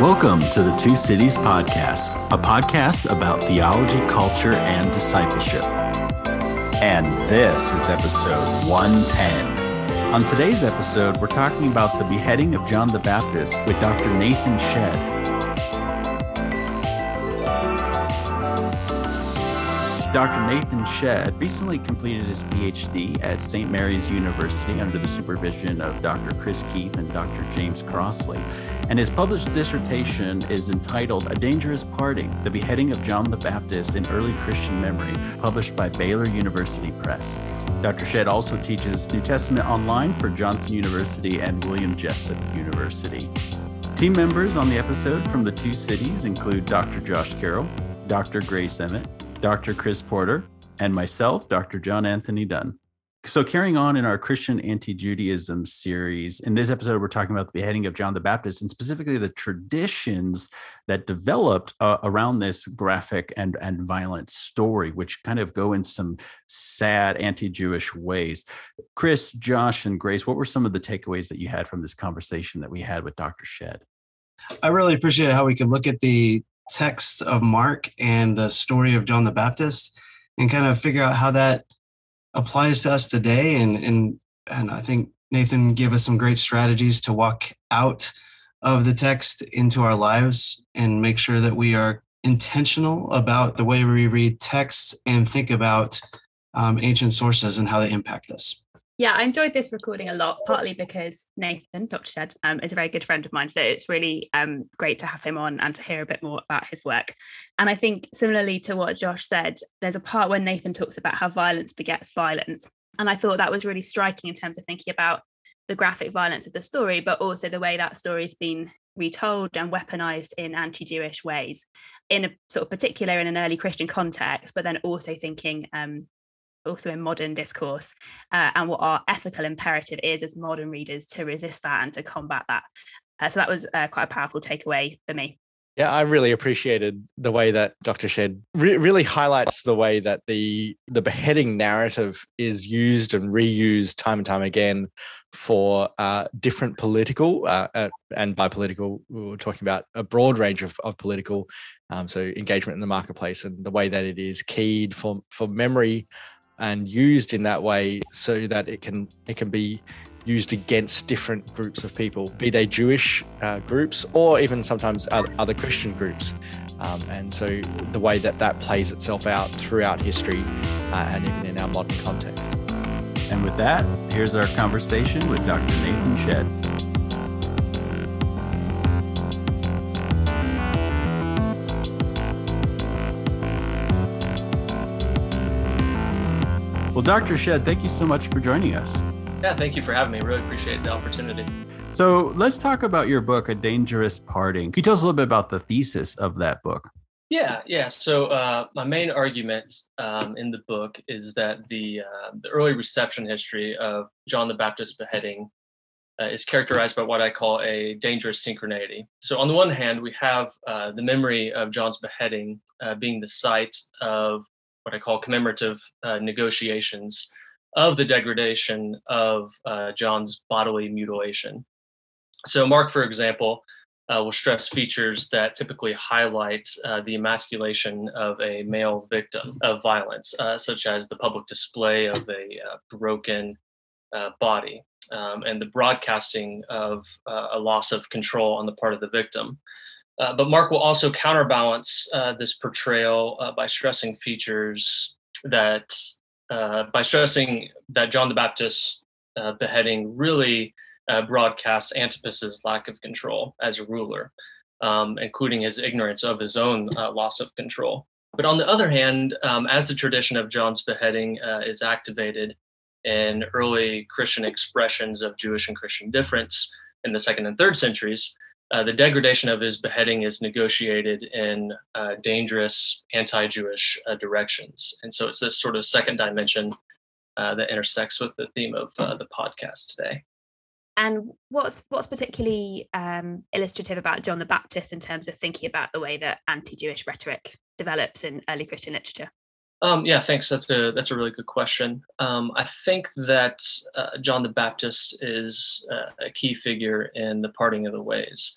Welcome to the Two Cities Podcast, a podcast about theology, culture, and discipleship. And this is episode 110. On today's episode, we're talking about the beheading of John the Baptist with Dr. Nathan Shedd. Dr. Nathan Shedd recently completed his PhD at St. Mary's University under the supervision of Dr. Chris Keith and Dr. James Crossley. And his published dissertation is entitled A Dangerous Parting The Beheading of John the Baptist in Early Christian Memory, published by Baylor University Press. Dr. Shedd also teaches New Testament online for Johnson University and William Jessup University. Team members on the episode from the two cities include Dr. Josh Carroll, Dr. Grace Emmett, Dr. Chris Porter, and myself, Dr. John Anthony Dunne. So, carrying on in our Christian anti Judaism series, in this episode, we're talking about the beheading of John the Baptist and specifically the traditions that developed uh, around this graphic and, and violent story, which kind of go in some sad anti Jewish ways. Chris, Josh, and Grace, what were some of the takeaways that you had from this conversation that we had with Dr. Shedd? I really appreciate how we could look at the text of Mark and the story of John the Baptist and kind of figure out how that applies to us today. And, and, and I think Nathan gave us some great strategies to walk out of the text into our lives and make sure that we are intentional about the way we read texts and think about um, ancient sources and how they impact us yeah, I enjoyed this recording a lot, partly because Nathan, Dr. Shedd, um, is a very good friend of mine. So it's really um, great to have him on and to hear a bit more about his work. And I think, similarly to what Josh said, there's a part where Nathan talks about how violence begets violence. And I thought that was really striking in terms of thinking about the graphic violence of the story, but also the way that story's been retold and weaponized in anti-Jewish ways, in a sort of particular in an early Christian context, but then also thinking um, also in modern discourse uh, and what our ethical imperative is as modern readers to resist that and to combat that. Uh, so that was uh, quite a powerful takeaway for me. Yeah, I really appreciated the way that Dr. Shedd re- really highlights the way that the the beheading narrative is used and reused time and time again for uh, different political uh, uh, and by political we were talking about a broad range of, of political um, so engagement in the marketplace and the way that it is keyed for for memory and used in that way so that it can it can be used against different groups of people, be they Jewish uh, groups or even sometimes other Christian groups. Um, and so the way that that plays itself out throughout history uh, and even in our modern context. And with that, here's our conversation with Dr. Nathan Shedd. Well, Dr. Shedd, thank you so much for joining us. Yeah, thank you for having me. Really appreciate the opportunity. So let's talk about your book, A Dangerous Parting. Can you tell us a little bit about the thesis of that book? Yeah, yeah. So uh, my main argument um, in the book is that the uh, the early reception history of John the Baptist beheading uh, is characterized by what I call a dangerous synchronicity. So on the one hand, we have uh, the memory of John's beheading uh, being the site of what I call commemorative uh, negotiations of the degradation of uh, John's bodily mutilation. So, Mark, for example, uh, will stress features that typically highlight uh, the emasculation of a male victim of violence, uh, such as the public display of a uh, broken body um, and the broadcasting of a loss of control on the part of the victim. Uh, but Mark will also counterbalance uh, this portrayal uh, by stressing features that, uh, by stressing that John the Baptist uh, beheading really broadcasts Antipas's lack of control as a ruler, um, including his ignorance of his own loss of control. But on the other hand, um, as the tradition of John's beheading is activated in early Christian expressions of Jewish and Christian difference in the second and third centuries, uh, the degradation of his beheading is negotiated in uh, dangerous anti-Jewish uh, directions, and so it's this sort of second dimension uh, that intersects with the theme of uh, the podcast today. And what's what's particularly um, illustrative about John the Baptist in terms of thinking about the way that anti-Jewish rhetoric develops in early Christian literature? Um, yeah, thanks. That's a that's a really good question. Um, I think that uh, John the Baptist is uh, a key figure in the parting of the ways.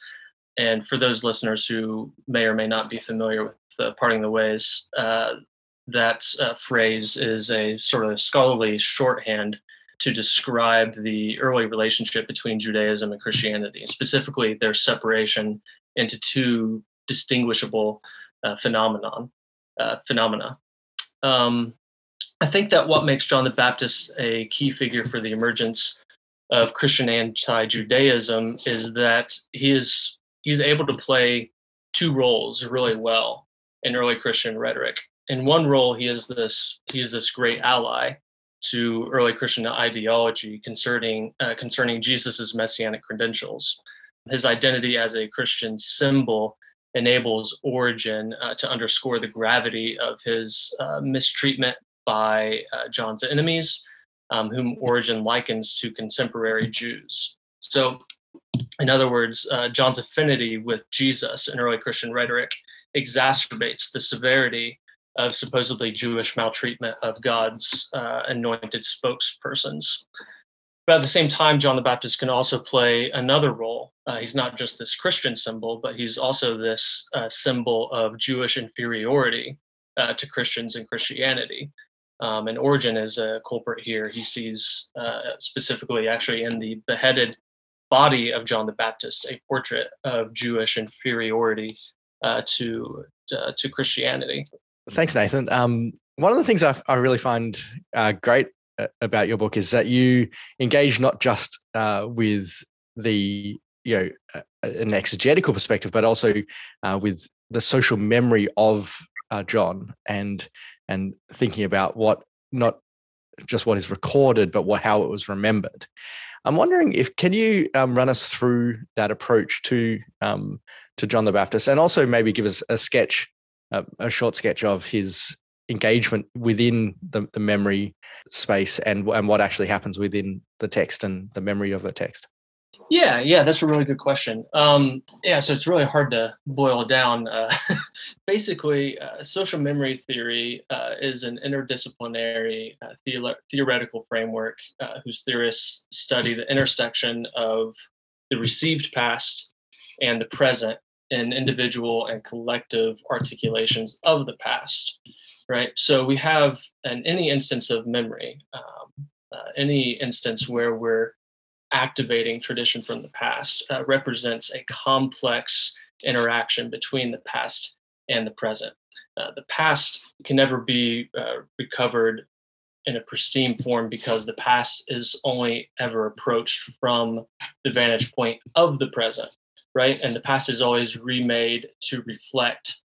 and for those listeners who may or may not be familiar with the Parting of the Ways, uh, that uh, phrase is a sort of scholarly shorthand to describe the early relationship between Judaism and Christianity, specifically their separation into two distinguishable uh, phenomenon uh, phenomena. Um, I think that what makes John the Baptist a key figure for the emergence of Christian anti-Judaism is that he is he's able to play two roles really well in early Christian rhetoric. In one role, he is this he is this great ally to early Christian ideology concerning uh, concerning Jesus's messianic credentials. His identity as a Christian symbol enables Origen uh, to underscore the gravity of his uh, mistreatment by uh, John's enemies, um, whom Origen likens to contemporary Jews. So, in other words, uh, John's affinity with Jesus in early Christian rhetoric exacerbates the severity of supposedly Jewish maltreatment of God's uh, anointed spokespersons. But at the same time, John the Baptist can also play another role. Uh, he's not just this Christian symbol, but he's also this uh, symbol of Jewish inferiority uh, to Christians and Christianity. Um, and Origen is a culprit here. He sees uh, specifically, actually, in the beheaded body of John the Baptist, a portrait of Jewish inferiority uh, to uh, to Christianity. Thanks, Nathan. Um, one of the things I, I really find great about your book is that you engage not just uh, with the you know an exegetical perspective, but also uh, with the social memory of uh, John and and thinking about what not just what is recorded, but what how it was remembered. I'm wondering if can you um, run us through that approach to um, to John the Baptist, and also maybe give us a sketch a, a short sketch of his engagement within the, the memory space and and what actually happens within the text and the memory of the text? Yeah yeah that's a really good question. Um, yeah so it's really hard to boil down uh, basically uh, social memory theory uh, is an interdisciplinary uh, the- theoretical framework uh, whose theorists study the intersection of the received past and the present in individual and collective articulations of the past, right? So we have in any instance of memory, um, uh, any instance where we're activating tradition from the past uh, represents a complex interaction between the past and the present. Uh, the past can never be uh, recovered in a pristine form because the past is only ever approached from the vantage point of the present right? And the past is always remade to reflect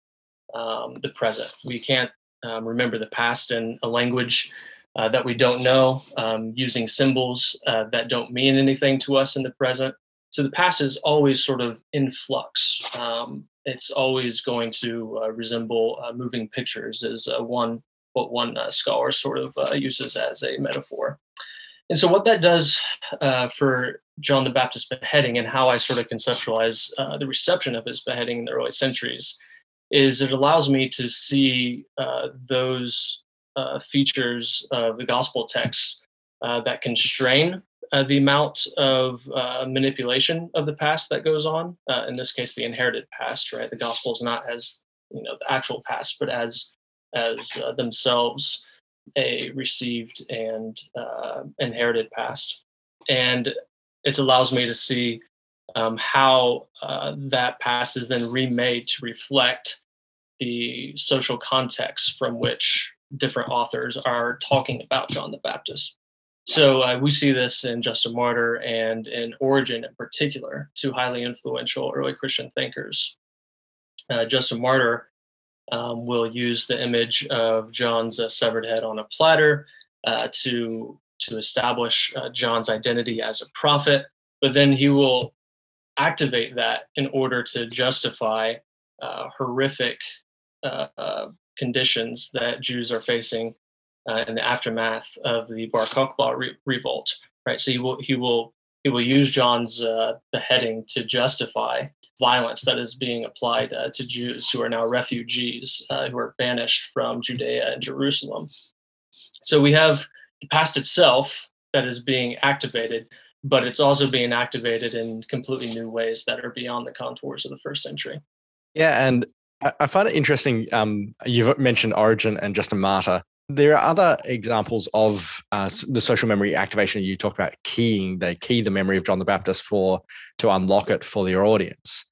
um, the present. We can't um, remember the past in a language uh, that we don't know, um, using symbols uh, that don't mean anything to us in the present. So the past is always sort of in flux. Um, it's always going to uh, resemble uh, moving pictures, is uh, one what one uh, scholar sort of uses as a metaphor. And so, what that does for John the Baptist beheading and how I sort of conceptualize the reception of his beheading in the early centuries is it allows me to see uh, those uh, features of the gospel texts uh, that constrain uh, the amount of manipulation of the past that goes on. in this case, the inherited past, right? The gospel is not as you know the actual past, but as as themselves a received and uh, inherited past. And it allows me to see um, how uh, that past is then remade to reflect the social context from which different authors are talking about John the Baptist. So uh, we see this in Justin Martyr and in Origen in particular, two highly influential early Christian thinkers. Uh, Justin Martyr um, will use the image of John's uh, severed head on a platter uh, to to establish uh, John's identity as a prophet, but then he will activate that in order to justify uh, horrific uh, uh, conditions that Jews are facing in the aftermath of the Bar Kokhba re- revolt. Right, so he will he will he will use John's beheading to justify violence that is being applied uh, to Jews who are now refugees uh, who are banished from Judea and Jerusalem. So we have the past itself that is being activated, but it's also being activated in completely new ways that are beyond the contours of the first century. Yeah, and I find it interesting. Um, you've mentioned Origen and Justin Martyr. There are other examples of uh, the social memory activation. You talk about keying, they key the memory of John the Baptist for to unlock it for their audience.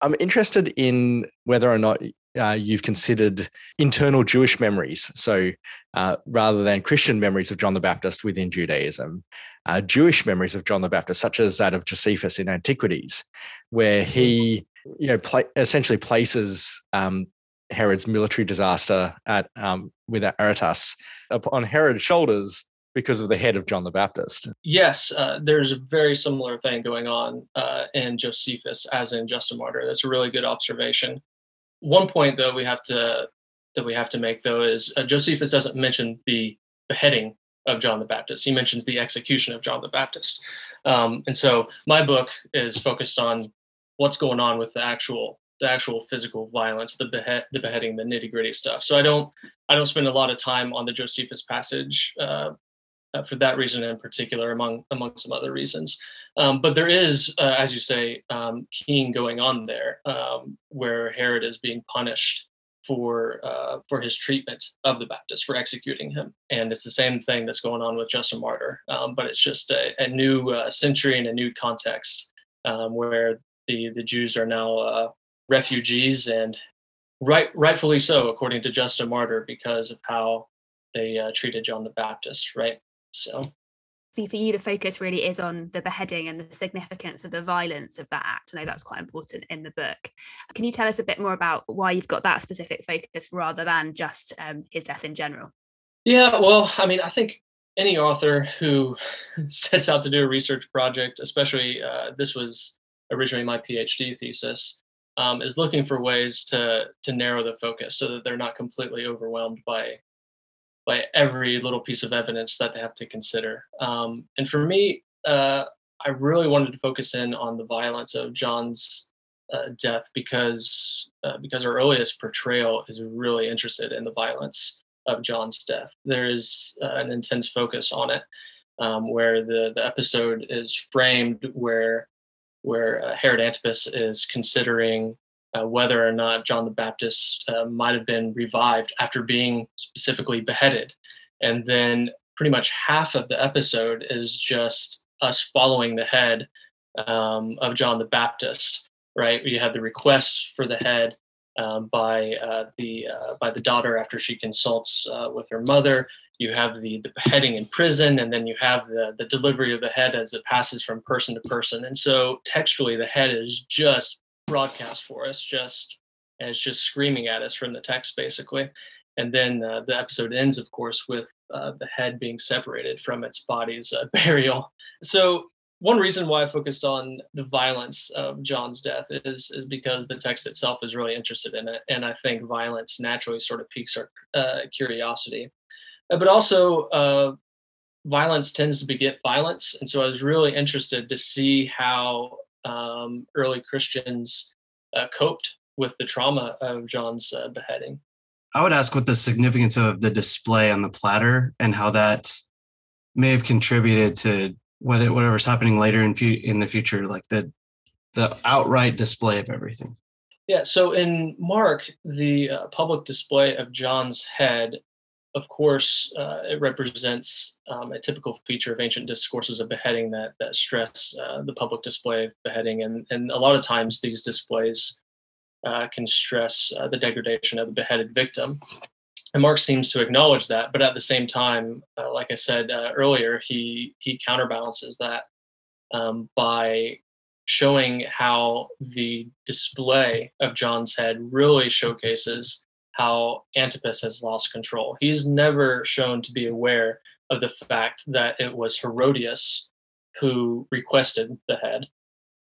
I'm interested in whether or not uh, you've considered internal Jewish memories. So uh, rather than Christian memories of John the Baptist within Judaism, uh, Jewish memories of John the Baptist, such as that of Josephus in Antiquities, where he you know essentially places um, Herod's military disaster at um, with Aretas upon Herod's shoulders because of the head of John the Baptist. Yes, uh, there's a very similar thing going on uh, in Josephus as in Justin Martyr. That's a really good observation. One point though we have to that we have to make though is uh, Josephus doesn't mention the beheading of John the Baptist. He mentions the execution of John the Baptist. Um, and so my book is focused on what's going on with the actual the actual physical violence, the behead, the beheading, the nitty gritty stuff. So I don't I don't spend a lot of time on the Josephus passage uh, for that reason in particular, among among some other reasons. Um, but there is, uh, as you say, um, keying going on there, um, where Herod is being punished for uh, for his treatment of the Baptist for executing him, and it's the same thing that's going on with Justin Martyr, um, but it's just a, a new uh, century and a new context um, where the the Jews are now uh, refugees and right rightfully so, according to Justin Martyr, because of how they uh, treated John the Baptist, right? So. See for you the focus really is on the beheading and the significance of the violence of that act? I know that's quite important in the book. Can you tell us a bit more about why you've got that specific focus rather than just um, his death in general? Yeah well i mean i think any author who sets out to do a research project especially uh, this was originally my phd thesis um, is looking for ways to to narrow the focus so that they're not completely overwhelmed by by every little piece of evidence that they have to consider. Um, and for me, uh, I really wanted to focus in on the violence of John's uh, death because uh, because our earliest portrayal is really interested in the violence of John's death. There's uh, an intense focus on it, um, where the the episode is framed where where uh, Herod Antipas is considering uh, whether or not John the Baptist uh, might have been revived after being specifically beheaded. And then pretty much half of the episode is just us following the head um, of John the Baptist, right? You have the request for the head um, by uh, the uh, by the daughter after she consults uh, with her mother. You have the, the beheading in prison, and then you have the, the delivery of the head as it passes from person to person. And so textually, the head is just broadcast for us just and it's just screaming at us from the text basically. And then uh, the episode ends of course with uh, the head being separated from its body's uh, burial. So one reason why i focused on the violence of john's death is is because the text itself is really interested in it and i think violence naturally sort of piques our uh, curiosity. Uh, but also uh, violence tends to beget violence and so i was really interested to see how um, early Christians uh, coped with the trauma of John's uh, beheading. I would ask what the significance of the display on the platter and how that may have contributed to what it, whatever's happening later in, fu- in the future, like the the outright display of everything. Yeah. So in Mark, the uh, public display of John's head of course, uh, it represents um, a typical feature of ancient discourses of beheading that that stress uh, the public display of beheading, and and a lot of times these displays uh, can stress uh, the degradation of the beheaded victim. And Mark seems to acknowledge that, but at the same time, uh, like I said uh, earlier, he he counterbalances that um, by showing how the display of John's head really showcases how Antipas has lost control. He's never shown to be aware of the fact that it was Herodias who requested the head.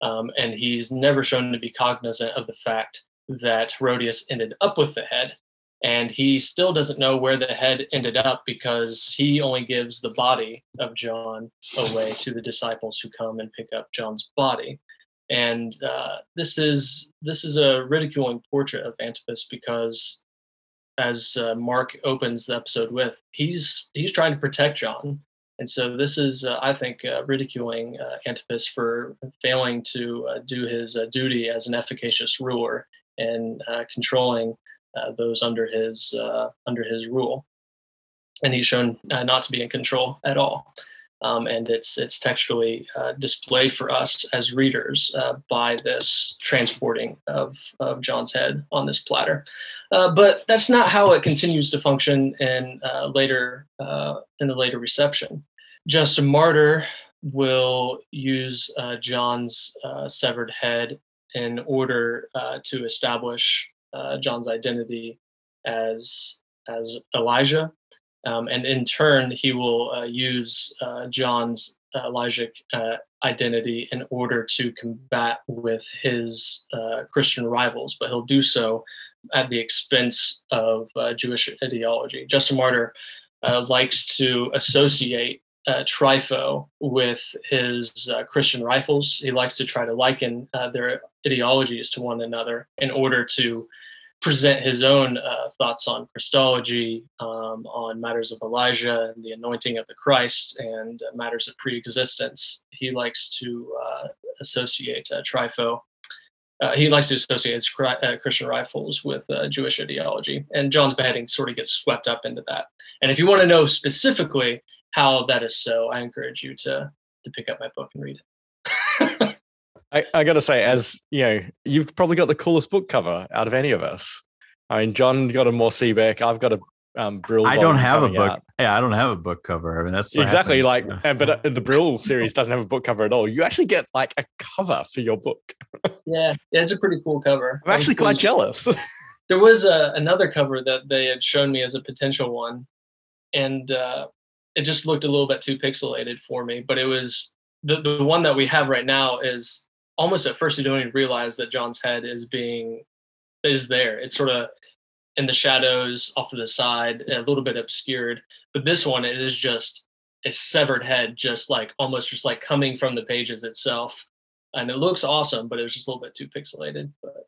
Um, and he's never shown to be cognizant of the fact that Herodias ended up with the head. And he still doesn't know where the head ended up because he only gives the body of John away to the disciples who come and pick up John's body. And uh, this is this is a ridiculing portrait of Antipas because as uh, Mark opens the episode with, he's he's trying to protect John, And so this is, uh, I think, uh, ridiculing uh, Antipas for failing to uh, do his uh, duty as an efficacious ruler and controlling those under his under his rule. And he's shown not to be in control at all. Um, and it's it's textually displayed for us as readers by this transporting of, of John's head on this platter. but that's not how it continues to function in later in the later reception. Justin Martyr will use uh, John's uh, severed head in order uh, to establish uh, John's identity as as Elijah, um, and in turn he will uh, use uh, John's Elijah identity in order to combat with his Christian rivals, but he'll do so at the expense of Jewish ideology. Justin Martyr likes to associate uh, Trypho with his uh, Christian rivals. He likes to try to liken uh, their ideologies to one another in order to present his own uh, thoughts on Christology, um, on matters of Elijah and the anointing of the Christ, and uh, matters of pre-existence. He likes to uh, associate Trypho. he likes to associate his Christian rifles with Jewish ideology, and John's beheading sort of gets swept up into that. And if you want to know specifically how that is so, I encourage you to to pick up my book and read it. I, I got to say, as you know, you've probably got the coolest book cover out of any of us. I mean, John got a Mohr Siebeck. I've got a um, Brill. I don't have a book. Out. Yeah, I don't have a book cover. I mean, that's exactly happens. like, and, but uh, the Brill series doesn't have a book cover at all. You actually get like a cover for your book. yeah, yeah, it's a pretty cool cover. I'm actually quite jealous. there was a, uh, another cover that they had shown me as a potential one, and uh, it just looked a little bit too pixelated for me. But it was the the one that we have right now is almost at first you don't even realize that John's head is being is there. It's sort of in the shadows off to the side, a little bit obscured. But this one, it is just a severed head, just like almost just like coming from the pages itself. And it looks awesome, but it was just a little bit too pixelated. But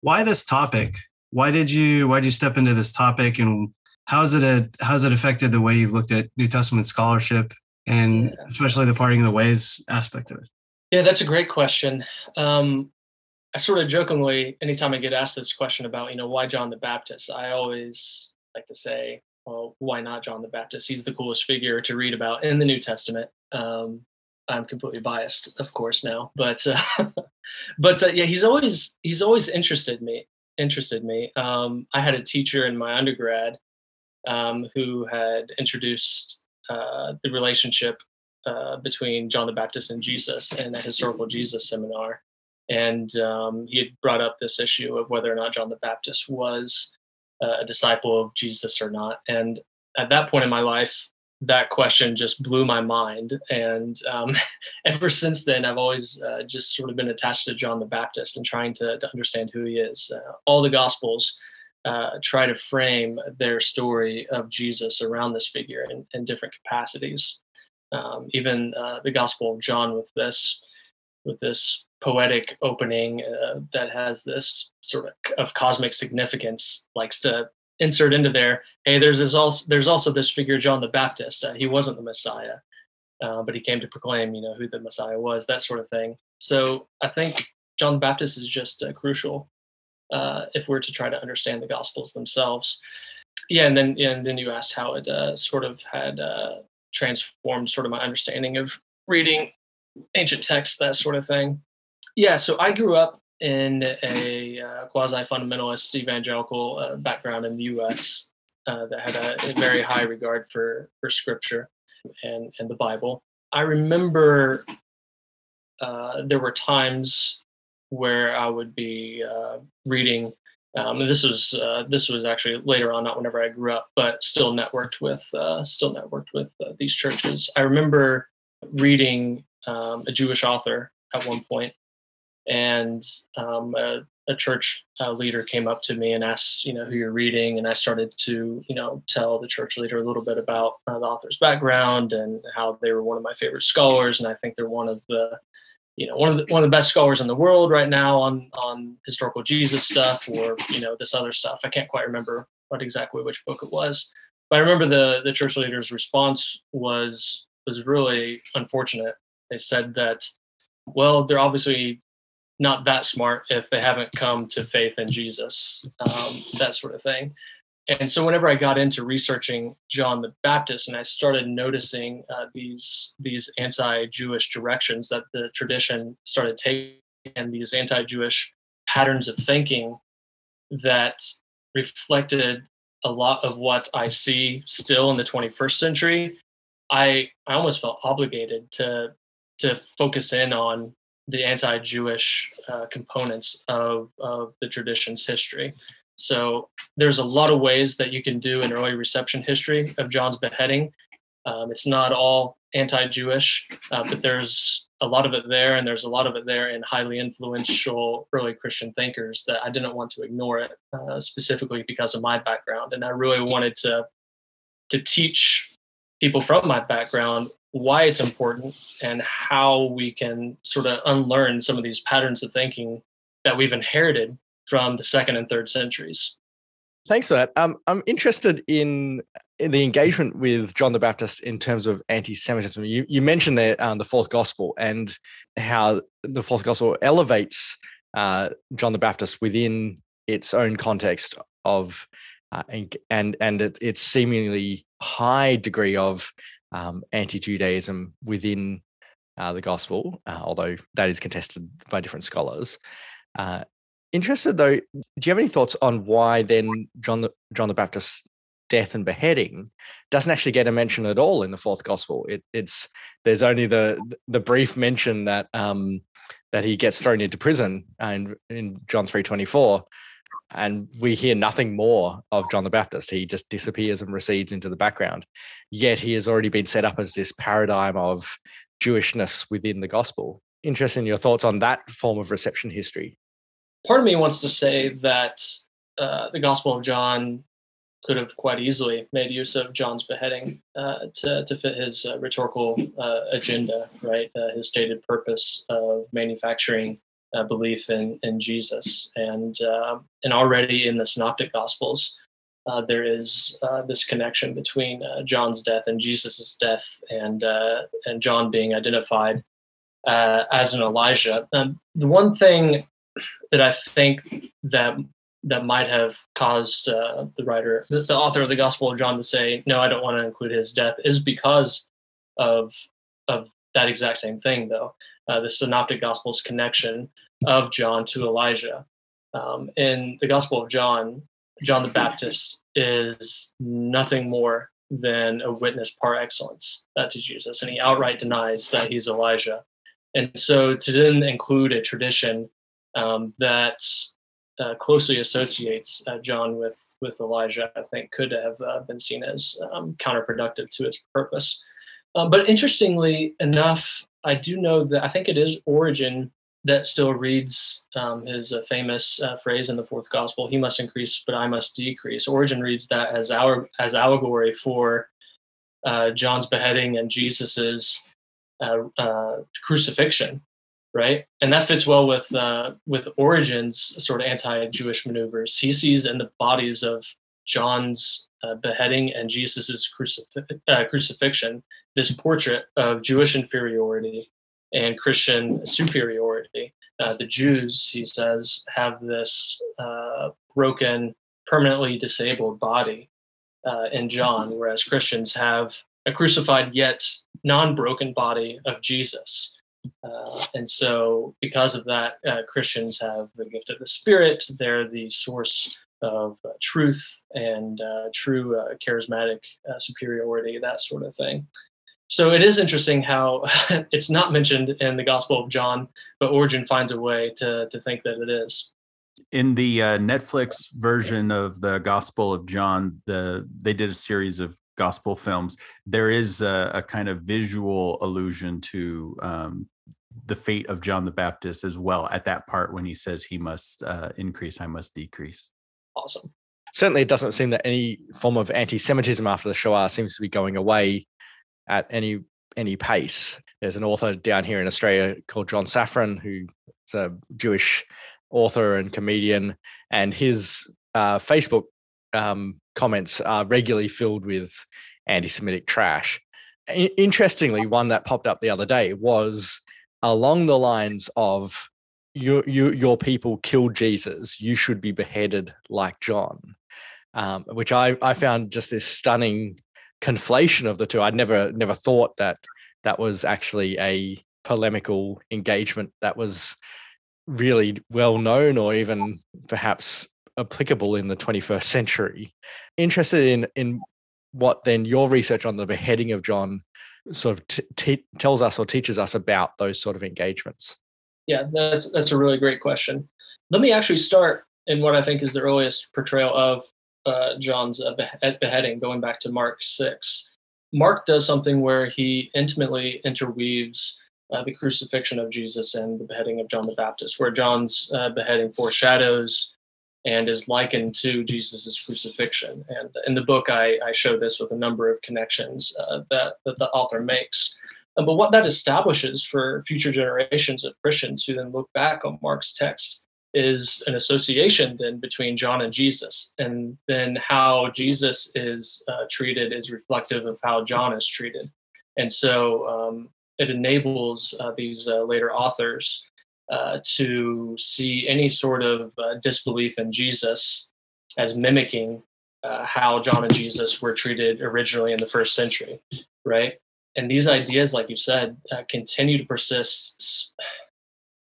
why this topic? Why did you why did you step into this topic and how's it a, how's it affected the way you've looked at New Testament scholarship and yeah. especially the parting of the ways aspect of it? Yeah, that's a great question. Um, I sort of jokingly, anytime I get asked this question about, you know, why John the Baptist, I always like to say, well, why not John the Baptist? He's the coolest figure to read about in the New Testament. Um, I'm completely biased, of course, now, but uh, but uh, yeah, he's always he's always interested me interested me. Um, I had a teacher in my undergrad um, who had introduced uh, the relationship uh, between John the Baptist and Jesus in a historical Jesus seminar. And um, he had brought up this issue of whether or not John the Baptist was uh, a disciple of Jesus or not. And at that point in my life, that question just blew my mind. And um, ever since then, I've always uh, just sort of been attached to John the Baptist and trying to, to understand who he is. Uh, all the Gospels uh, try to frame their story of Jesus around this figure in, in different capacities. Um, even uh, the Gospel of John with this with this poetic opening uh, that has this sort of, of cosmic significance likes to insert into there hey there's this also there's also this figure john the baptist uh, he wasn't the messiah uh, but he came to proclaim you know who the messiah was that sort of thing so i think john the baptist is just uh, crucial uh, if we're to try to understand the Gospels themselves. Yeah, and then and then you asked how it uh, sort of had transformed sort of my understanding of reading ancient texts, that sort of thing. Yeah, so I grew up in a uh, quasi-fundamentalist evangelical uh, background in the U.S. Uh, that had a, a, very high regard for for Scripture and and the Bible. I remember there were times where I would be uh, reading. Um, this was uh, this was actually later on, not whenever I grew up, but still networked with uh, still networked with uh, these churches. I remember reading um, a Jewish author at one point, and um, a, a, church uh, leader came up to me and asked, you know, who you're reading, and I started to, you know, tell the church leader a little bit about uh, the author's background and how they were one of my favorite scholars, and I think they're one of the you know one of the one of the best scholars in the world right now on on historical Jesus stuff or you know this other stuff. I can't quite remember what exactly which book it was, but I remember the the church leader's response was was really unfortunate. They said that, well, they're obviously not that smart if they haven't come to faith in Jesus, um, that sort of thing. And so, whenever I got into researching John the Baptist, and I started noticing uh, these these anti-Jewish directions that the tradition started taking, and these anti-Jewish patterns of thinking that reflected a lot of what I see still in the 21st century, I I almost felt obligated to to focus in on the anti-Jewish uh, components of of the tradition's history. So there's a lot of ways that you can do an early reception history of John's beheading. Um, it's not all anti-Jewish, uh, but there's a lot of it there, and there's a lot of it there in highly influential early Christian thinkers that I didn't want to ignore it uh, specifically because of my background, and I really wanted to to teach people from my background why it's important and how we can sort of unlearn some of these patterns of thinking that we've inherited from the second and third centuries. Thanks for that. Um, I'm interested in, in, the engagement with John the Baptist in terms of anti-Semitism. You, you mentioned um, the fourth gospel and how the fourth gospel elevates uh, John the Baptist within its own context of uh, and and, and it, its seemingly high degree of um, anti-Judaism within uh, the gospel, uh, although that is contested by different scholars. Uh, Interested though, do you have any thoughts on why then John the John the Baptist's death and beheading doesn't actually get a mention at all in the fourth gospel? It, it's there's only the the brief mention that um, that he gets thrown into prison and in John three twenty four, and we hear nothing more of John the Baptist. He just disappears and recedes into the background. Yet he has already been set up as this paradigm of Jewishness within the gospel. Interested in your thoughts on that form of reception history part of me wants to say that uh, the Gospel of John could have quite easily made use of John's beheading uh, to, to fit his uh, rhetorical uh, agenda, right? Uh, his stated purpose of manufacturing belief in, in Jesus. And, and already in the Synoptic Gospels, uh, there is uh, this connection between uh, John's death and Jesus's death, and and John being identified as an Elijah. Um, the one thing that I think that that might have caused uh, the writer, the, author of the Gospel of John, to say, "No, I don't want to include his death," is because of of that exact same thing, though. Uh, the Synoptic Gospels connection of John to Elijah. Um, in the Gospel of John, John the Baptist is nothing more than a witness par excellence uh, to Jesus, and he outright denies that he's Elijah. And so, to then include a tradition um, that uh, closely associates uh, John with with Elijah, I think could have uh, been seen as um, counterproductive to its purpose. Um, but interestingly enough, I do know that I think it is Origen that still reads um, his uh, famous uh, phrase in the fourth gospel: "He must increase, but I must decrease." Origen reads that as our as allegory for John's beheading and Jesus's crucifixion right? And that fits well with uh, with Origen's sort of anti-Jewish maneuvers. He sees in the bodies of John's uh, beheading and Jesus's crucif- uh, crucifixion this portrait of Jewish inferiority and Christian superiority. Uh, the Jews, he says, have this uh, broken, permanently disabled body uh, in John, whereas Christians have a crucified yet non-broken body of Jesus. Uh, and so, because of that, uh, Christians have the gift of the Spirit. They're the source of uh, truth and uh, true uh, charismatic uh, superiority, that sort of thing. So, it is interesting how it's not mentioned in the Gospel of John, but Origen finds a way to, to think that it is. In the Netflix version of the Gospel of John, the they did a series of gospel films, there is a, a kind of visual allusion to um, the fate of John the Baptist as well at that part when he says he must uh, increase, I must decrease. Awesome. Certainly, it doesn't seem that any form of anti-Semitism after the Shoah seems to be going away at any any pace. There's an author down here in Australia called John Safran, who's a Jewish author and comedian, and his uh, Facebook um, comments are regularly filled with anti-Semitic trash. interestingly, one that popped up the other day was along the lines of you, you, your people killed Jesus, you should be beheaded like John, um, which I, I found just this stunning conflation of the two. I'd never never thought that that was actually a polemical engagement that was really well known or even perhaps applicable in the 21st century. Interested in in what then your research on the beheading of John sort of t- t- tells us or teaches us about those sort of engagements. Yeah, that's that's a really great question. Let me actually start in what I think is the earliest portrayal of uh, John's uh, beheading, going back to Mark six. Mark does something where he intimately interweaves uh, the crucifixion of Jesus and the beheading of John the Baptist, where John's uh, beheading foreshadows and is likened to Jesus' crucifixion. And in the book, I, I show this with a number of connections uh, that, that the author makes. Uh, but what that establishes for future generations of Christians who then look back on Mark's text is an association then between John and Jesus. And then how Jesus is uh, treated is reflective of how John is treated. And so um, it enables uh, these uh, later authors uh, to see any sort of uh, disbelief in Jesus as mimicking uh, how John and Jesus were treated originally in the first century, right? And these ideas, like you said, uh, continue to persist.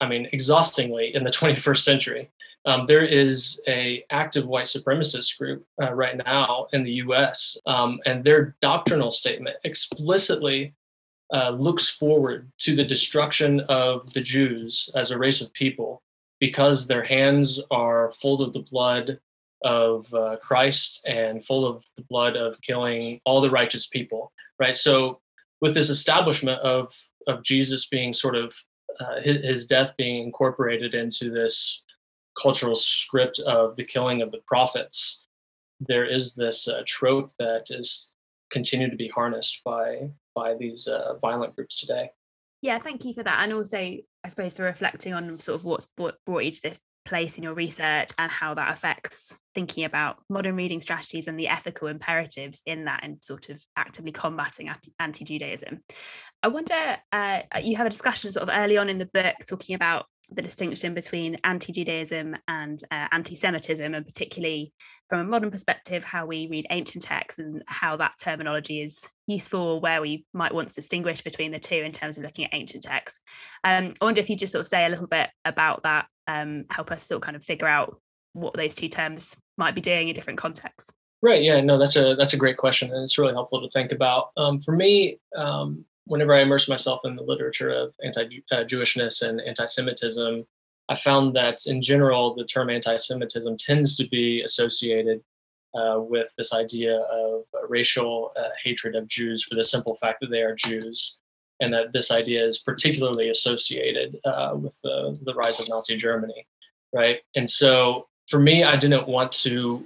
I mean, exhaustingly in the 21st century. Um, there is a active white supremacist group uh, right now in the U.S. Um, and their doctrinal statement explicitly uh, looks forward to the destruction of the Jews as a race of people because their hands are full of the blood of uh, Christ and full of the blood of killing all the righteous people, right? So, with this establishment of of Jesus being sort of uh, his, his death being incorporated into this cultural script of the killing of the prophets, there is this uh, trope that is continued to be harnessed by by these uh, violent groups today. Yeah, thank you for that. And also, I suppose, for reflecting on sort of what's brought, brought you to this place in your research and how that affects thinking about modern reading strategies and the ethical imperatives in that and sort of actively combating anti Judaism. I wonder, uh, you have a discussion sort of early on in the book talking about the distinction between anti-Judaism and uh, anti-Semitism, and particularly from a modern perspective, how we read ancient texts and how that terminology is useful, where we might want to distinguish between the two in terms of looking at ancient texts. Um, I wonder if you just sort of say a little bit about that, um, help us sort of kind of figure out what those two terms might be doing in different contexts. Right. Yeah. No, that's a that's a great question, and it's really helpful to think about. Um, for me, um, whenever I immerse myself in the literature of anti-Jewishness and anti-Semitism, I found that in general, the term anti-Semitism tends to be associated uh, with this idea of racial uh, hatred of Jews for the simple fact that they are Jews, and that this idea is particularly associated uh, with the, the rise of Nazi Germany, right? And so for me, I didn't want to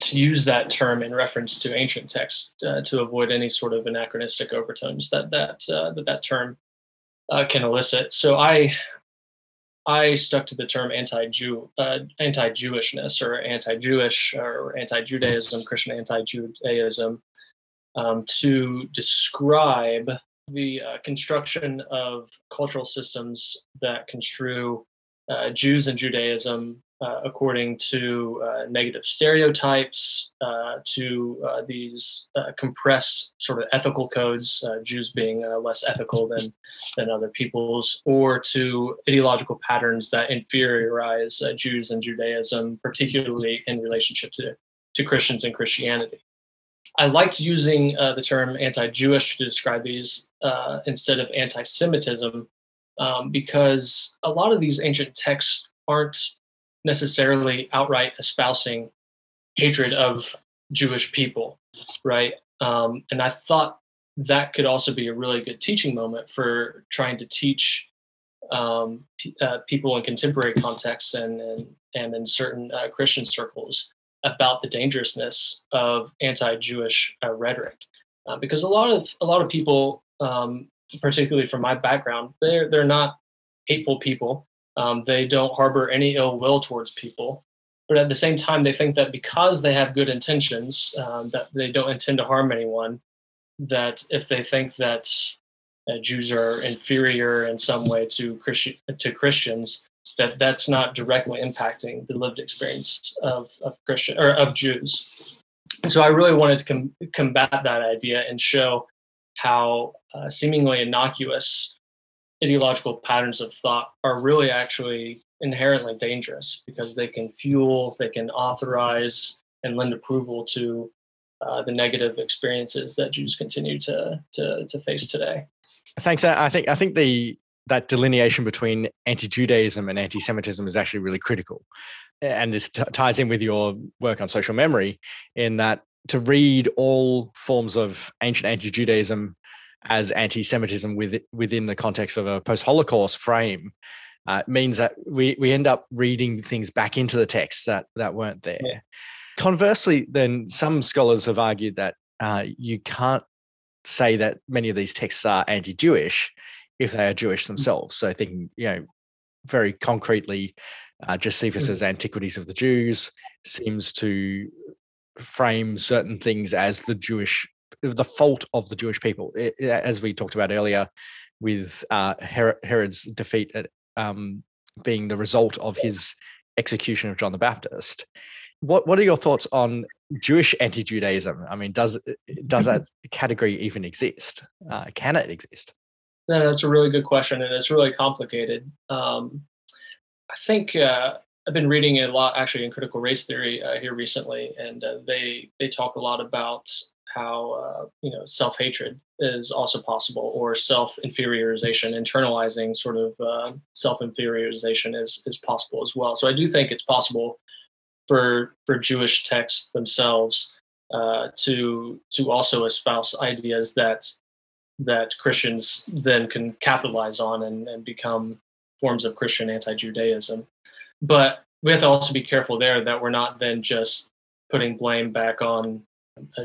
to use that term in reference to ancient texts uh, to avoid any sort of anachronistic overtones that that uh, that, that term can elicit. So I I stuck to the term anti-Jew, uh, anti-Jewishness, or anti-Jewish, or anti-Judaism, Christian anti-Judaism, um, to describe the uh, construction of cultural systems that construe uh, Jews and Judaism according to uh, negative stereotypes, uh, to uh, these uh, compressed sort of ethical codes, uh, Jews being less ethical than, than other peoples, or to ideological patterns that inferiorize Jews and Judaism, particularly in relationship to, to Christians and Christianity. I liked using the term anti Jewish to describe these instead of anti Semitism um, because a lot of these ancient texts aren't necessarily outright espousing hatred of Jewish people, right? Um, and I thought that could also be a really good teaching moment for trying to teach um, uh, people in contemporary contexts and and, and in certain uh, Christian circles about the dangerousness of anti-Jewish uh, rhetoric, uh, because a lot of a lot of people, um, particularly from my background, they're they're not hateful people. Um, they don't harbor any ill will towards people. But at the same time, they think that because they have good intentions, um, that they don't intend to harm anyone, that if they think that uh, Jews are inferior in some way to Christi- to Christians, that that's not directly impacting the lived experience of, of Christian or of Jews. So I really wanted to com- combat that idea and show how uh, seemingly innocuous ideological patterns of thought are really actually inherently dangerous because they can fuel, they can authorize, and lend approval to uh, the negative experiences that Jews continue to, to to face today. Thanks. I think I think the that delineation between anti-Judaism and anti-Semitism is actually really critical, and this t- ties in with your work on social memory in that to read all forms of ancient anti-Judaism as anti-Semitism within the context of a post-Holocaust frame uh, means that we we end up reading things back into the text that that weren't there. Yeah. Conversely, then some scholars have argued that uh, you can't say that many of these texts are anti-Jewish if they are Jewish mm. themselves. So thinking, you know, very concretely, uh, Josephus's mm. Antiquities of the Jews seems to frame certain things as the Jewish, the fault of the Jewish people, it, as we talked about earlier, with uh, Herod's defeat at, um, being the result of his execution of John the Baptist. What What are your thoughts on Jewish anti-Judaism? I mean, does does that category even exist? Uh, can it exist? No, that's a really good question, and it's really complicated. Um, I think uh, I've been reading a lot actually in critical race theory uh, here recently, and uh, they they talk a lot about how uh, you know self hatred is also possible, or self inferiorization, internalizing sort of uh, self inferiorization is is possible as well. So I do think it's possible for for Jewish texts themselves uh, to to also espouse ideas that that Christians then can capitalize on and, and become forms of Christian anti-Judaism. But we have to also be careful there that we're not then just putting blame back on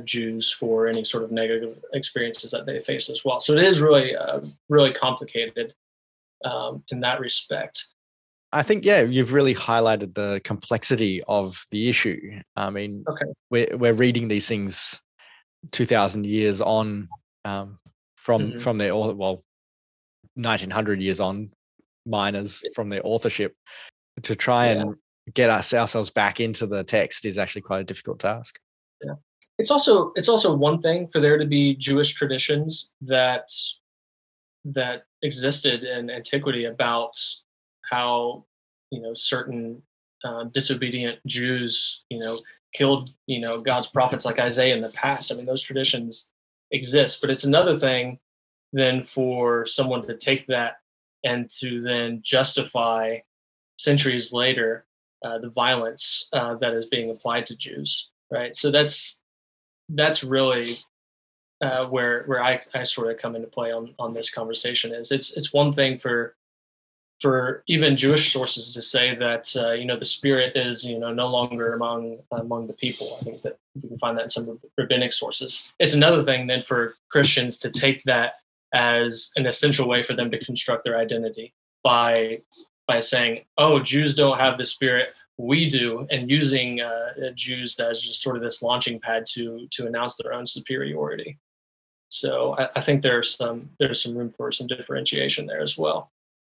Jews for any sort of negative experiences that they face as well. So it is really, uh, really complicated um, in that respect. I think yeah, you've really highlighted the complexity of the issue. I mean, okay. we're we're reading these things two thousand years on um, from mm-hmm. from their well, nineteen hundred years on, miners from their authorship to try yeah. and get us ourselves back into the text is actually quite a difficult task. Yeah, it's also it's also one thing for there to be Jewish traditions that that existed in antiquity about how you know certain uh, disobedient Jews you know killed you know God's prophets like Isaiah in the past. I mean those traditions exist, but it's another thing then for someone to take that and to then justify centuries later uh, the violence uh, that is being applied to Jews, right? So that's that's really uh, where where I, I sort of come into play on on this conversation is it's it's one thing for for even Jewish sources to say that uh, you know the spirit is you know no longer among among the people. I think that you can find that in some rabbinic sources. It's another thing then for Christians to take that as an essential way for them to construct their identity by by saying, "Oh, Jews don't have the spirit, we do," and using uh, Jews as just sort of this launching pad to to announce their own superiority. So I, I think there's some there's some room for some differentiation there as well.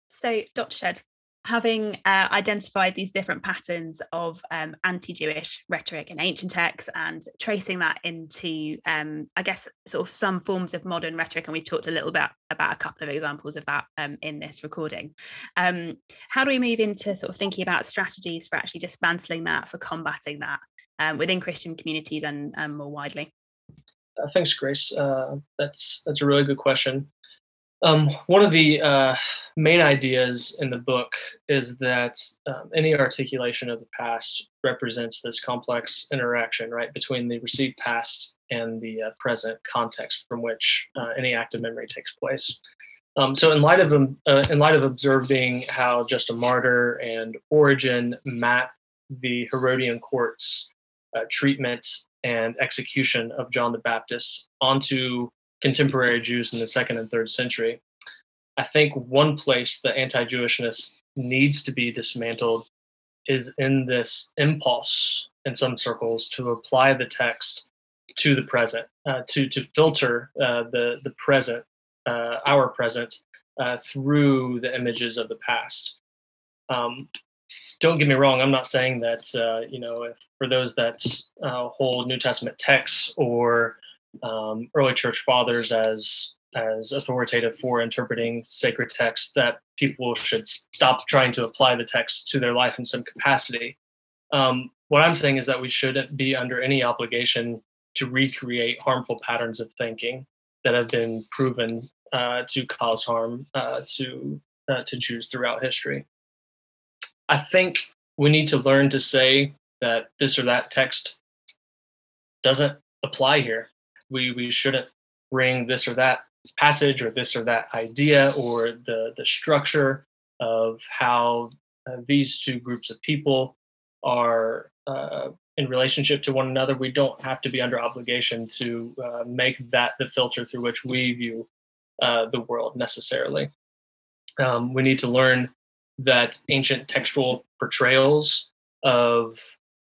So, Dr. Shedd, having uh, identified these different patterns of um, anti-Jewish rhetoric in ancient texts and tracing that into, um, I guess, sort of some forms of modern rhetoric, and we've talked a little bit about a couple of examples of that um, in this recording. Um, how do we move into sort of thinking about strategies for actually dismantling that, for combating that um, within Christian communities and more widely? Uh, thanks, Grace. Uh, that's that's a really good question. Um, one of the uh, main ideas in the book is that um, any articulation of the past represents this complex interaction, right, between the received past and the uh, present context from which uh, any active memory takes place. Um, so, in light of um, uh, in light of observing how Justin Martyr and Origen map the Herodian court's uh, treatment and execution of John the Baptist onto contemporary Jews in the second and third century. I think one place that anti Jewishness needs to be dismantled is in this impulse in some circles to apply the text to the present, uh, to to filter uh, the the present, uh, our present, uh, through the images of the past. Um, don't get me wrong. I'm not saying that uh, you know if for those that hold New Testament texts or um, early church fathers as as authoritative for interpreting sacred texts that people should stop trying to apply the text to their life in some capacity. Um, what I'm saying is that we shouldn't be under any obligation to recreate harmful patterns of thinking that have been proven uh, to cause harm uh, to uh, to Jews throughout history. I think we need to learn to say that this or that text doesn't apply here. We we shouldn't bring this or that passage or this or that idea or the the structure of how uh, these two groups of people are uh, in relationship to one another, we don't have to be under obligation to uh, make that the filter through which we view uh, the world necessarily. Um, we need to learn that ancient textual portrayals of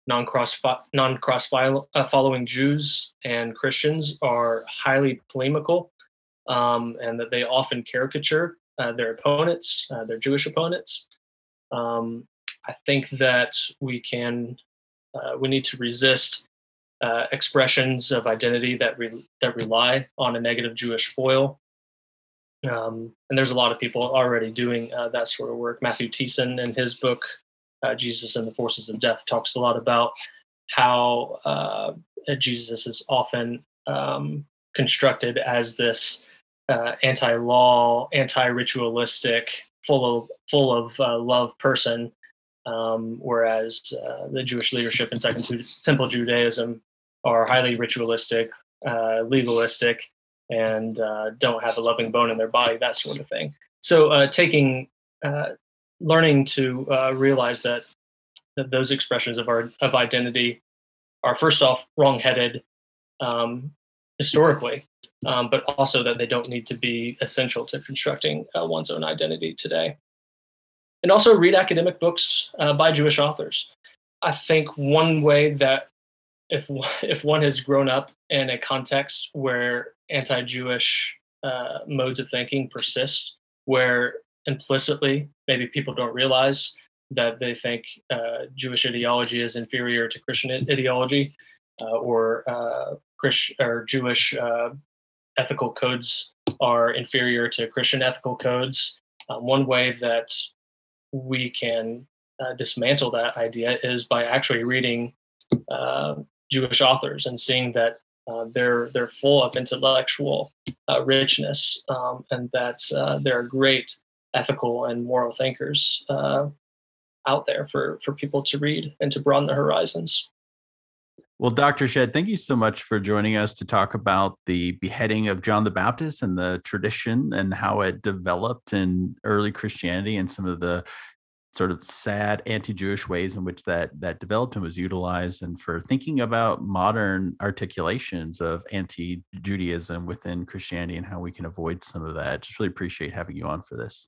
non-cross non-cross uh, following Jews and Christians are highly polemical, um, and that they often caricature uh, their opponents, uh, their Jewish opponents. Um, I think that we can uh, we need to resist uh, expressions of identity that re- that rely on a negative Jewish foil. Um, and there's a lot of people already doing uh, that sort of work. Matthew Thiessen, in his book uh, "Jesus and the Forces of Death," talks a lot about how uh, Jesus is often um, constructed as this uh, anti-law, anti-ritualistic, full of full of love person um, whereas uh, the Jewish leadership in Second Temple Judaism are highly ritualistic, uh, legalistic, and uh, don't have a loving bone in their body, that sort of thing. So, uh, taking, uh, learning to uh, realize that, that those expressions of our of identity are first off wrongheaded um, historically, um, but also that they don't need to be essential to constructing one's own identity today and also read academic books uh, by Jewish authors. I think one way that if if one has grown up in a context where anti-Jewish uh, modes of thinking persist, where implicitly maybe people don't realize that they think uh, Jewish ideology is inferior to Christian ideology, uh, or uh, or Jewish uh, ethical codes are inferior to Christian ethical codes. Um, one way that we can uh, dismantle that idea is by actually reading uh, Jewish authors and seeing that uh, they're they're full of intellectual uh, richness um, and that uh, there are great ethical and moral thinkers uh, out there for for people to read and to broaden their horizons. Well, Dr. Shedd, thank you so much for joining us to talk about the beheading of John the Baptist and the tradition and how it developed in early Christianity and some of the sort of sad anti-Jewish ways in which that that developed and was utilized, and for thinking about modern articulations of anti-Judaism within Christianity and how we can avoid some of that. Just really appreciate having you on for this.